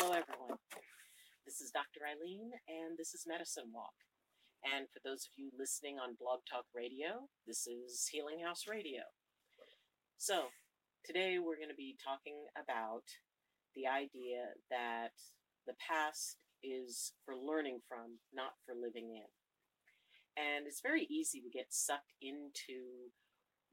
Hello, everyone. This is Dr. Ayleen, and this is Medicine Walk. And for those of you listening on Blog Talk Radio, this is Healing House Radio. So, today we're going to be talking about the idea that the past is for learning from, not for living in. And it's very easy to get sucked into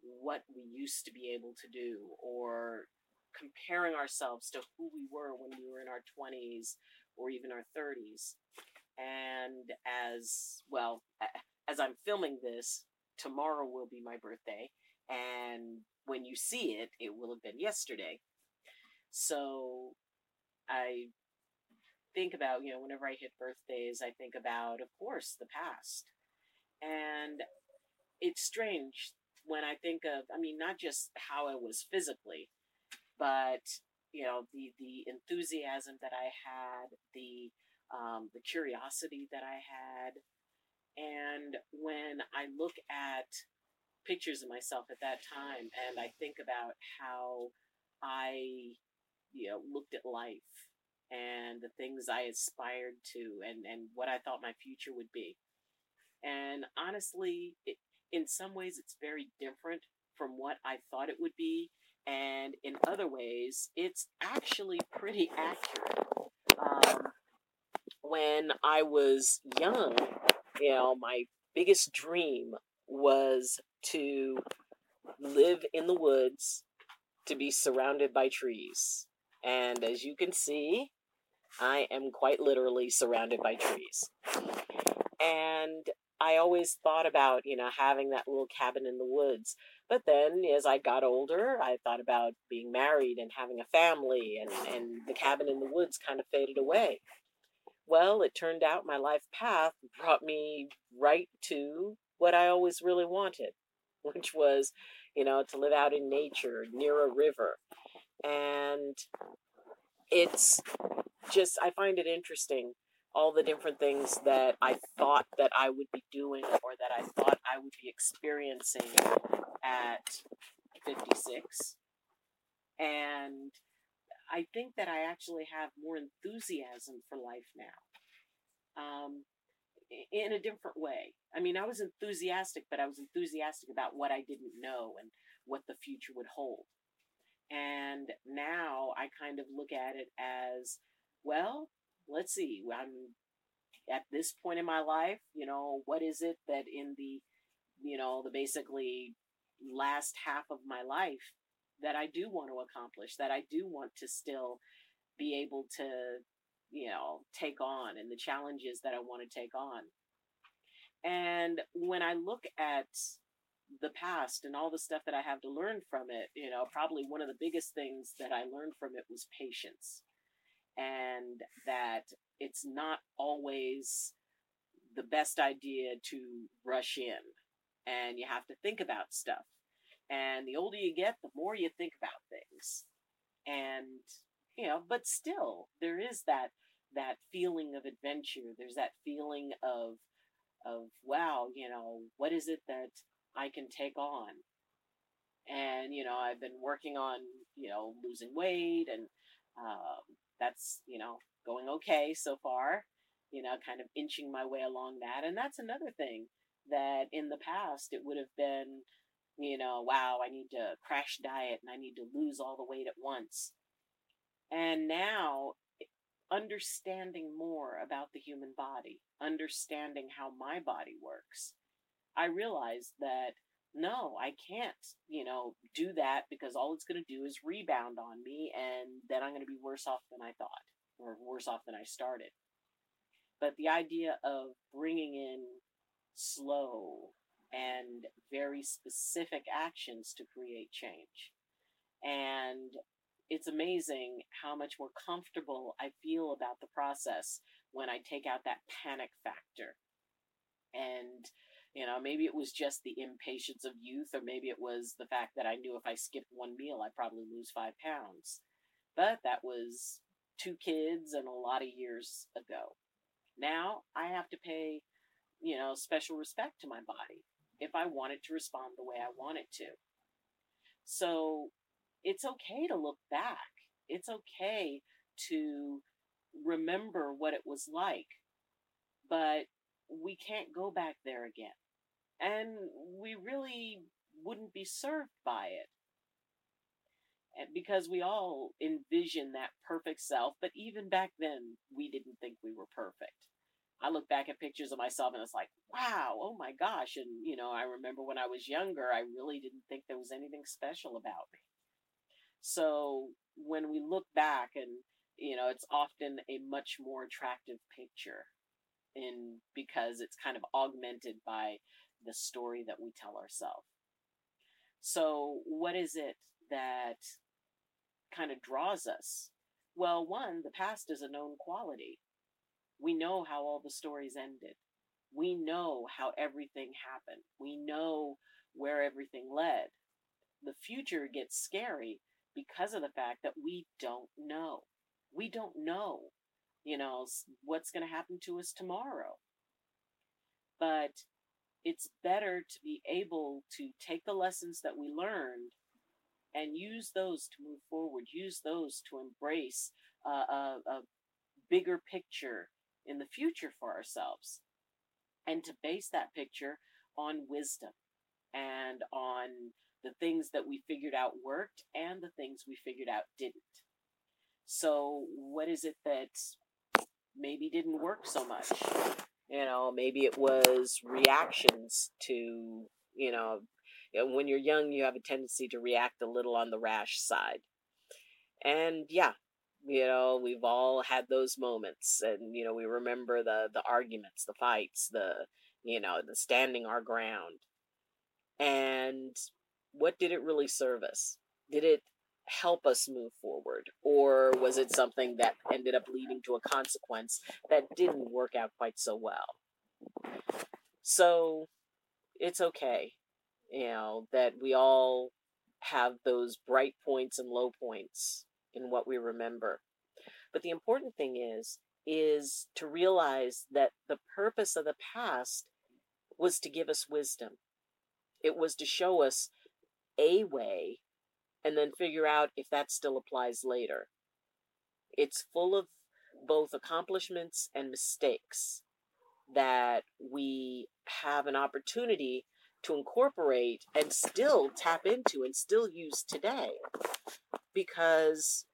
what we used to be able to do or comparing ourselves to who we were when we were in our 20s or even our 30s. And as well, as I'm filming this, tomorrow will be my birthday. And when you see it, it will have been yesterday. So I think about, you know, whenever I hit birthdays, I think about, of course, the past. And it's strange when I think of, I mean, not just how I was physically, but you know the the enthusiasm that I had, the um, the curiosity that I had, and when I look at pictures of myself at that time, and I think about how I you know looked at life and the things I aspired to, and and what I thought my future would be, and honestly, it, in some ways, it's very different from what I thought it would be and in other ways, it's actually pretty accurate. Um, when I was young, you know, my biggest dream was to live in the woods, to be surrounded by trees. And as you can see, I am quite literally surrounded by trees. And I always thought about, you know, having that little cabin in the woods. But then as I got older, I thought about being married and having a family, and, and the cabin in the woods kind of faded away. Well, it turned out my life path brought me right to what I always really wanted, which was, you know, to live out in nature near a river. And it's just, I find it interesting all the different things that I thought that I would be doing or that I thought I would be experiencing at 56. And I think that I actually have more enthusiasm for life now. Um, in a different way. I mean, I was enthusiastic, but I was enthusiastic about what I didn't know and what the future would hold. And now I kind of look at it as, well, let's see, I'm at this point in my life, you know, what is it that in the, you know, the basically last half of my life that I do want to accomplish, that I do want to still be able to, you know, take on and the challenges that I want to take on. And when I look at the past and all the stuff that I have to learn from it, you know, probably one of the biggest things that I learned from it was patience and that it's not always the best idea to rush in and you have to think about stuff. And the older you get, the more you think about things. And you know, but still there is that that feeling of adventure. There's that feeling of of wow, you know, what is it that I can take on? And you know, I've been working on you know losing weight and um, that's, you know, going okay so far, you know, kind of inching my way along that. And that's another thing that in the past it would have been, you know, wow, I need to crash diet and I need to lose all the weight at once. And now, understanding more about the human body, understanding how my body works, I realized that no, I can't, you know, do that because all it's going to do is rebound on me and then I'm going to be worse off than I thought or worse off than I started. But the idea of bringing in slow and very specific actions to create change. And it's amazing how much more comfortable I feel about the process when I take out that panic factor. And you know, maybe it was just the impatience of youth, or maybe it was the fact that I knew if I skipped one meal, I'd probably lose five pounds. But that was two kids and a lot of years ago. Now I have to pay, you know, special respect to my body if I want it to respond the way I want it to. So it's okay to look back. It's okay to remember what it was like, but we can't go back there again. And we really wouldn't be served by it. Eh, because we all envision that perfect self, but even back then, we didn't think we were perfect. I look back at pictures of myself and it's like, wow, oh my gosh. And, you know, I remember when I was younger, I really didn't think there was anything special about me. So when we look back and, you know, it's often a much more attractive picture in because it's kind of augmented by the story that we tell ourselves. So what is it that kind of draws us? Well, one, the past is a known quality. We know how all the stories ended. We know how everything happened. We know where everything led. The future gets scary because of the fact that we don't know. We don't know, you know, what's going to happen to us tomorrow. But it's better to be able to take the lessons that we learned and use those to move forward, use those to embrace uh, a, a bigger picture in the future for ourselves, and to base that picture on wisdom and on the things that we figured out worked and the things we figured out didn't. So, what is it that maybe didn't work so much? You know, maybe it was reactions to, you know, when you're young, you have a tendency to react a little on the rash side. And yeah, you know, we've all had those moments and, you know, we remember the, the arguments, the fights, the, you know, the standing our ground. And what did it really serve us? Did it help us move forward? Or was it something that ended up leading to a consequence that didn't work out quite so well? So it's okay, you know, that we all have those bright points and low points in what we remember. But the important thing is, is to realize that the purpose of the past was to give us wisdom. It was to show us a way and then figure out if that still applies later. It's full of both accomplishments and mistakes that we have an opportunity to incorporate and still tap into and still use today. Because,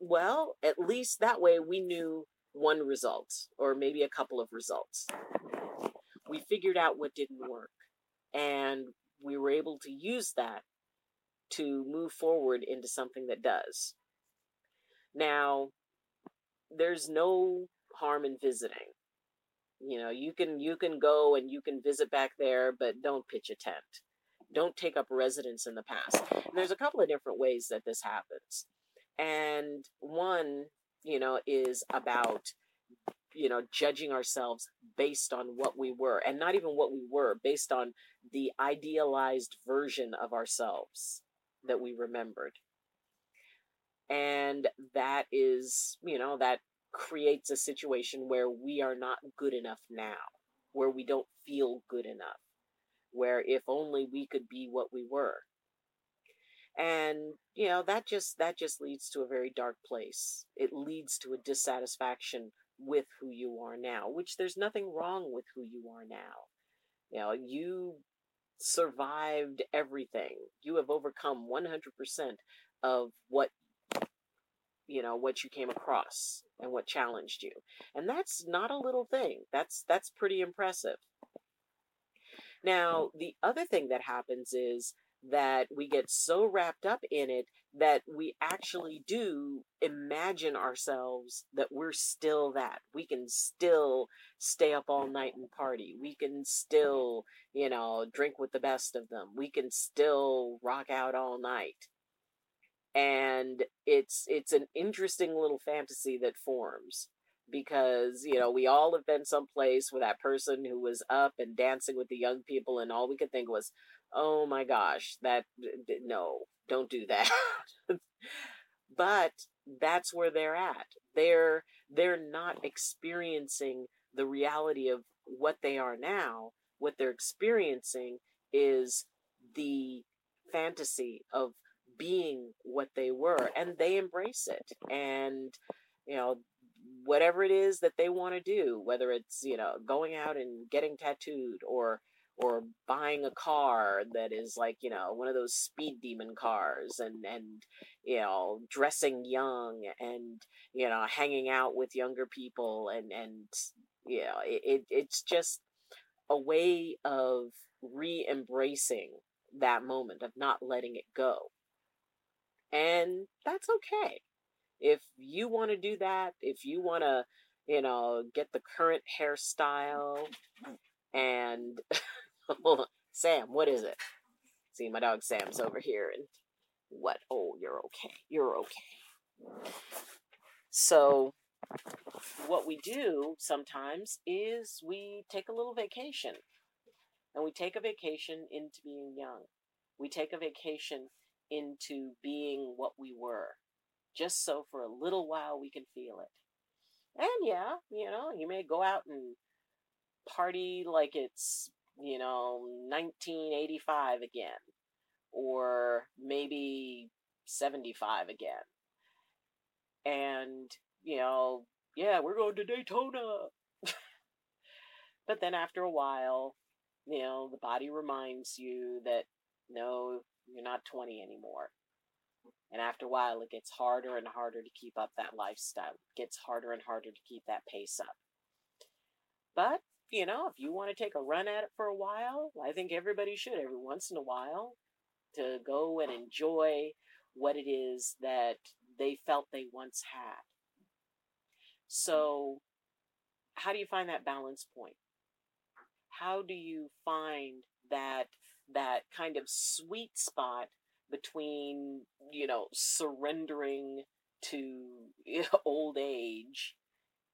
well, at least that way we knew one result or maybe a couple of results. We figured out what didn't work and we were able to use that to move forward into something that does. Now, there's no harm in visiting. You know, you can you can go and you can visit back there, but don't pitch a tent. Don't take up residence in the past. And there's a couple of different ways that this happens. And one, you know, is about you know, judging ourselves based on what we were, and not even what we were, based on the idealized version of ourselves that we remembered. And that is, you know, that creates a situation where we are not good enough now, where we don't feel good enough, where if only we could be what we were. And, you know, that just that just leads to a very dark place. It leads to a dissatisfaction with who you are now, which there's nothing wrong with who you are now. You know, you survived everything. You have overcome 100% of what you know what you came across and what challenged you. And that's not a little thing. That's that's pretty impressive. Now, the other thing that happens is that we get so wrapped up in it that we actually do imagine ourselves that we're still that. We can still stay up all night and party. We can still, you know, drink with the best of them. We can still rock out all night. And it's it's an interesting little fantasy that forms because you know we all have been someplace with that person who was up and dancing with the young people and all we could think was oh my gosh that no don't do that. But that's where they're at. They're they're not experiencing the reality of what they are now. What they're experiencing is the fantasy of being what they were and they embrace it. And you know whatever it is that they want to do, whether it's, you know, going out and getting tattooed or or buying a car that is like you know one of those speed demon cars and and you know dressing young and you know hanging out with younger people and and you know it, it it's just a way of re-embracing that moment of not letting it go. And that's okay. If you want to do that if you want to you know get the current hairstyle and Sam, what is it? See, my dog Sam's over here, and what? Oh, you're okay. You're okay. So, what we do sometimes is we take a little vacation. And we take a vacation into being young. We take a vacation into being what we were, just so for a little while we can feel it. And yeah, you know, you may go out and party like it's you know, 1985 again, or maybe 75 again. And, you know, yeah, we're going to Daytona. but then after a while, you know, the body reminds you that no, you're not 20 anymore. And after a while, it gets harder and harder to keep up that lifestyle. It gets harder and harder to keep that pace up. But you know, if you want to take a run at it for a while, I think everybody should every once in a while to go and enjoy what it is that they felt they once had. So, how do you find that balance point? How do you find that that kind of sweet spot between, you know, surrendering to old age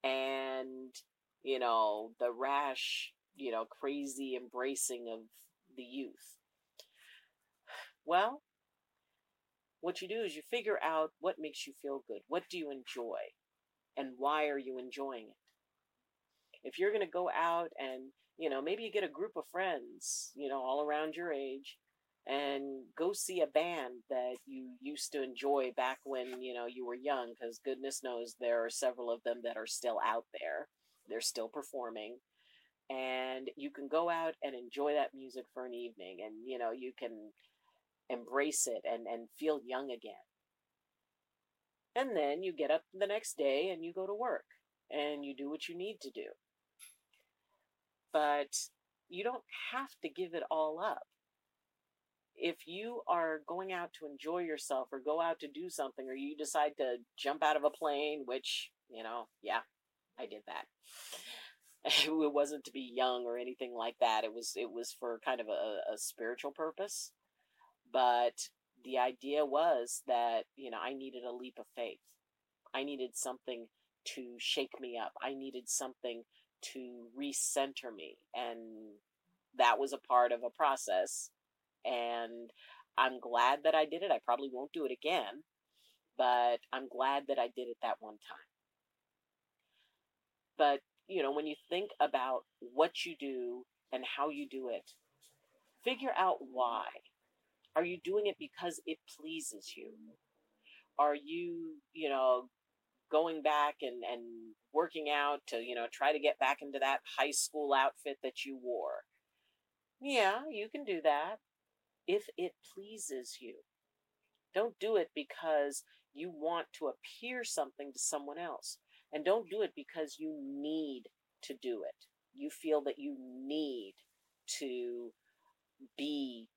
and you know, the rash, you know, crazy embracing of the youth. Well, what you do is you figure out what makes you feel good. What do you enjoy? And why are you enjoying it? If you're going to go out and, you know, maybe you get a group of friends, you know, all around your age and go see a band that you used to enjoy back when, you know, you were young, because goodness knows there are several of them that are still out there they're still performing. And you can go out and enjoy that music for an evening and, you know, you can embrace it and, and feel young again. And then you get up the next day and you go to work and you do what you need to do. But you don't have to give it all up. If you are going out to enjoy yourself or go out to do something or you decide to jump out of a plane, which, you know, yeah, I did that. It wasn't to be young or anything like that. It was it was for kind of a, a spiritual purpose. But the idea was that, you know, I needed a leap of faith. I needed something to shake me up. I needed something to recenter me. And that was a part of a process. And I'm glad that I did it. I probably won't do it again, but I'm glad that I did it that one time. But, you know, when you think about what you do and how you do it, figure out why. Are you doing it because it pleases you? Are you, you know, going back and, and working out to, you know, try to get back into that high school outfit that you wore? Yeah, you can do that if it pleases you. Don't do it because you want to appear something to someone else. And don't do it because you need to do it. You feel that you need to be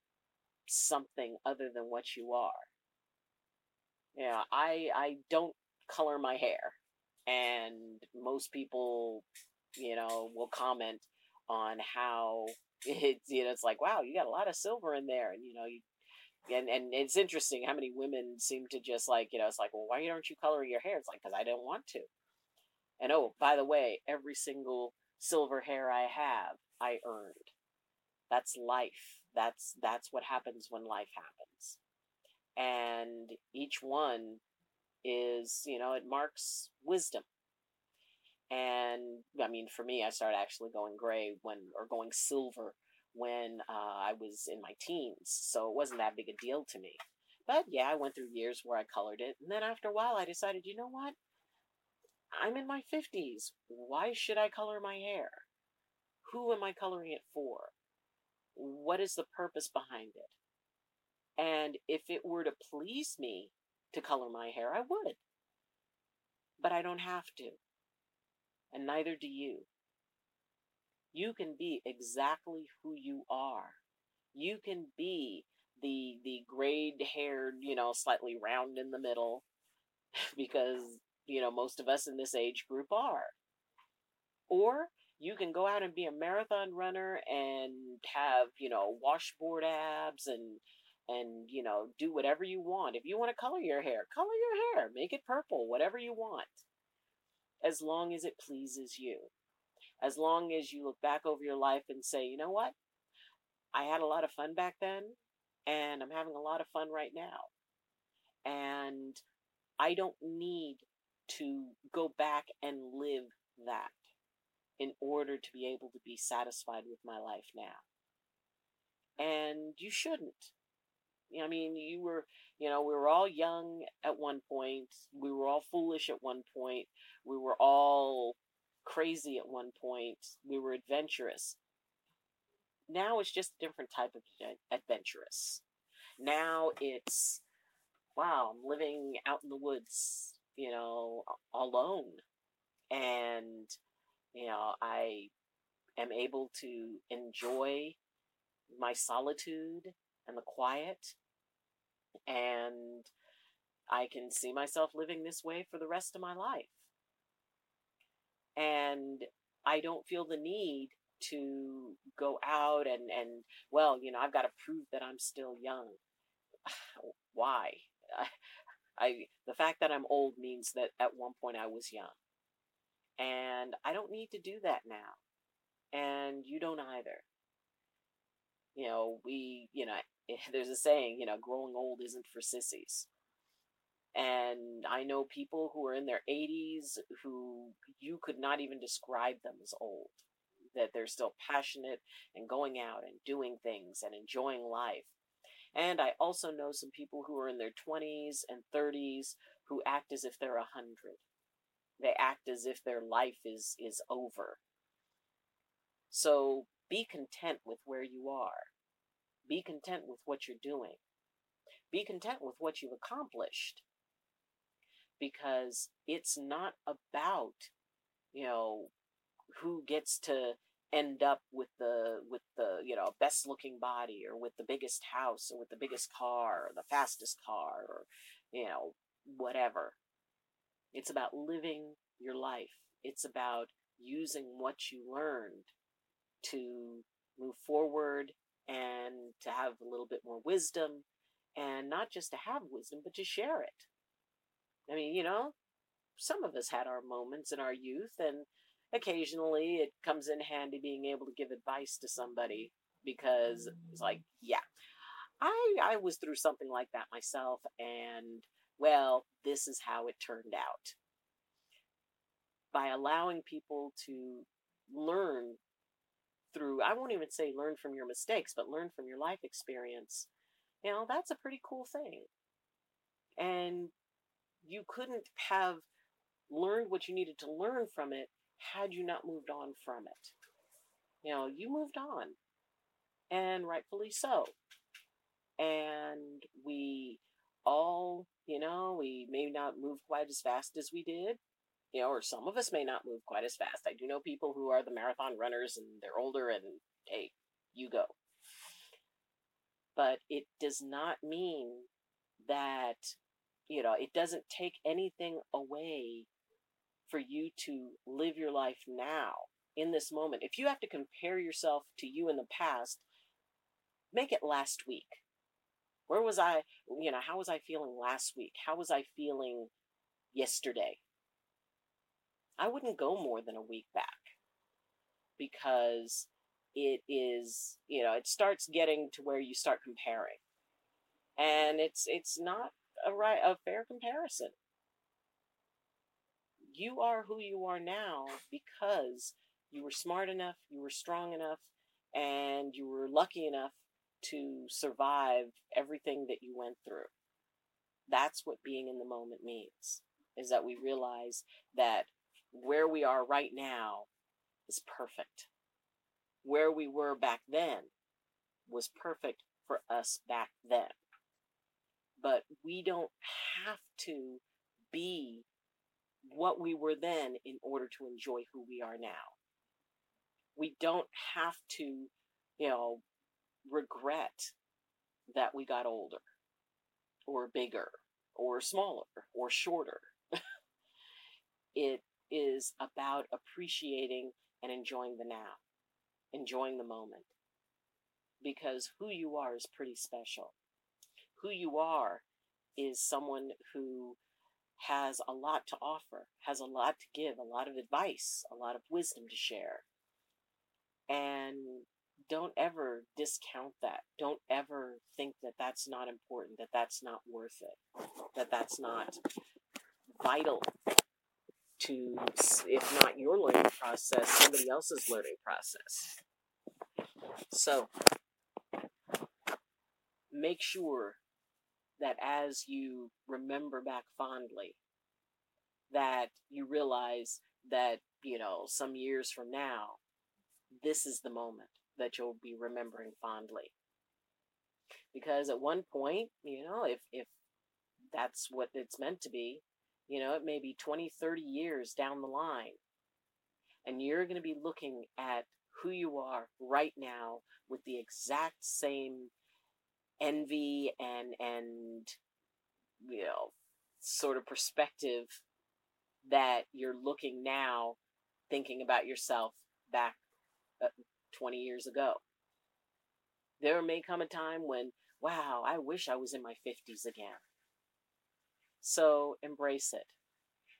something other than what you are. Yeah, I I don't color my hair. And most people, you know, will comment on how it's you know it's like wow you got a lot of silver in there and you know you and and it's interesting how many women seem to just like you know it's like well why don't you color your hair it's like because i don't want to and oh, by the way, every single silver hair I have, I earned. That's life. That's that's what happens when life happens. And each one is, you know, it marks wisdom. And I mean, for me, I started actually going gray when, or going silver when uh, I was in my teens. So it wasn't that big a deal to me. But yeah, I went through years where I colored it. And then after a while, I decided, you know what? I'm in my 50s. Why should I color my hair? Who am I coloring it for? What is the purpose behind it? And if it were to please me to color my hair, I would. But I don't have to. And neither do you. You can be exactly who you are. You can be the the grayed haired, you know, slightly round in the middle, because you know most of us in this age group are. Or you can go out and be a marathon runner and have you know washboard abs and and you know do whatever you want. If you want to color your hair color your hair make it purple whatever you want. As long as it pleases you. As long as you look back over your life and say you know what? I had a lot of fun back then and i'm having a lot of fun right now. And i don't need to go back and live that in order to be able to be satisfied with my life now. And you shouldn't. I mean, you were, you know, we were all young at one point. We were all foolish at one point. We were all crazy at one point. We were adventurous. Now it's just a different type of adventurous. Now it's, wow, I'm living out in the woods, you know, alone. And you know, I am able to enjoy my solitude and the quiet. And I can see myself living this way for the rest of my life. And I don't feel the need to go out and, and well, you know, I've got to prove that I'm still young. Why? I, the fact that I'm old means that at one point I was young. And I don't need to do that now. And you don't either. You know, we, you know, there's a saying, you know, growing old isn't for sissies. And I know people who are in their 80s who you could not even describe them as old. That they're still passionate and going out and doing things and enjoying life. And I also know some people who are in their 20s and 30s who act as if they're 100 they act as if their life is is over. So be content with where you are. Be content with what you're doing. Be content with what you've accomplished. Because it's not about you know who gets to end up with the with the you know best looking body or with the biggest house or with the biggest car or the fastest car or you know whatever it's about living your life. It's about using what you learned to move forward and to have a little bit more wisdom and not just to have wisdom, but to share it. I mean, you know, some of us had our moments in our youth, and occasionally it comes in handy being able to give advice to somebody because it's like, yeah, I I was through something like that myself, and well, this is how it turned out. By allowing people to learn through, I won't even say learn from your mistakes, but learn from your life experience, you know, that's a pretty cool thing. And you couldn't have learned what you needed to learn from it had you not moved on from it. You know, you moved on, and rightfully so. And we all, you know, we may not move quite as fast as we did, you know, or some of us may not move quite as fast. I do know people who are the marathon runners and they're older and hey, you go. But it does not mean that, you know, it doesn't take anything away for you to live your life now in this moment. If you have to compare yourself to you in the past, make it last week where was I, you know, how was I feeling last week? How was I feeling yesterday? I wouldn't go more than a week back because it is, you know, it starts getting to where you start comparing. And it's it's not a right a fair comparison. You are who you are now because you were smart enough, you were strong enough, and you were lucky enough to survive everything that you went through. That's what being in the moment means, is that we realize that where we are right now is perfect. Where we were back then was perfect for us back then. But we don't have to be what we were then in order to enjoy who we are now. We don't have to, you know, regret that we got older or bigger or smaller or shorter. it is about appreciating and enjoying the now, enjoying the moment. Because who you are is pretty special. Who you are is someone who has a lot to offer, has a lot to give, a lot of advice, a lot of wisdom to share. And don't ever discount that. Don't ever think that that's not important, that that's not worth it, that that's not vital to, if not your learning process, somebody else's learning process. So, make sure that as you remember back fondly, that you realize that, you know, some years from now, this is the moment that you'll be remembering fondly. Because at one point, you know, if, if that's what it's meant to be, you know, it may be 20, 30 years down the line. And you're going to be looking at who you are right now with the exact same envy and, and, you know, sort of perspective that you're looking now thinking about yourself back uh, 20 years ago. There may come a time when, wow, I wish I was in my 50s again. So embrace it,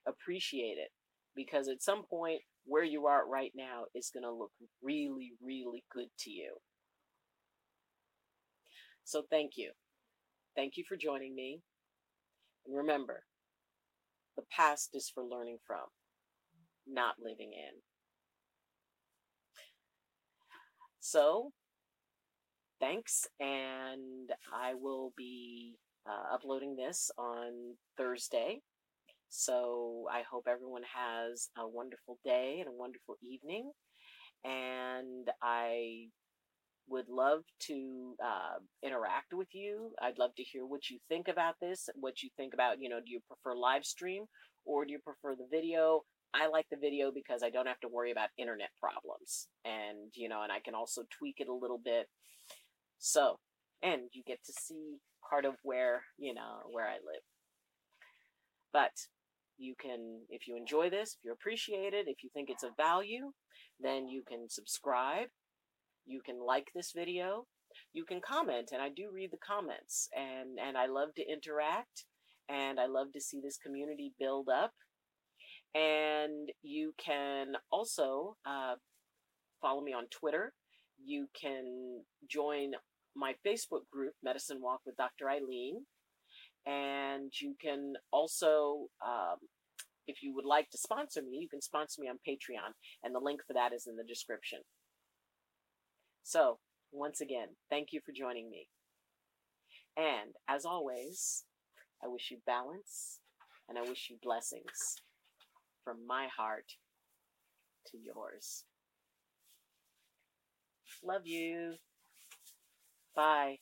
appreciate it, because at some point, where you are right now is going to look really, really good to you. So thank you. Thank you for joining me. And remember, the past is for learning from, not living in. So, thanks, and I will be uh, uploading this on Thursday. So, I hope everyone has a wonderful day and a wonderful evening. And I would love to uh, interact with you. I'd love to hear what you think about this, what you think about, you know, do you prefer live stream or do you prefer the video? I like the video because I don't have to worry about internet problems. And, you know, and I can also tweak it a little bit. So, and you get to see part of where, you know, where I live. But you can, if you enjoy this, if you appreciate it, if you think it's of value, then you can subscribe. You can like this video. You can comment, and I do read the comments, and, and I love to interact, and I love to see this community build up and you can also uh, follow me on Twitter. You can join my Facebook group, Medicine Walk with Dr. Ayleen. And you can also, um, if you would like to sponsor me, you can sponsor me on Patreon. And the link for that is in the description. So, once again, thank you for joining me. And as always, I wish you balance and I wish you blessings from my heart to yours. Love you. Bye.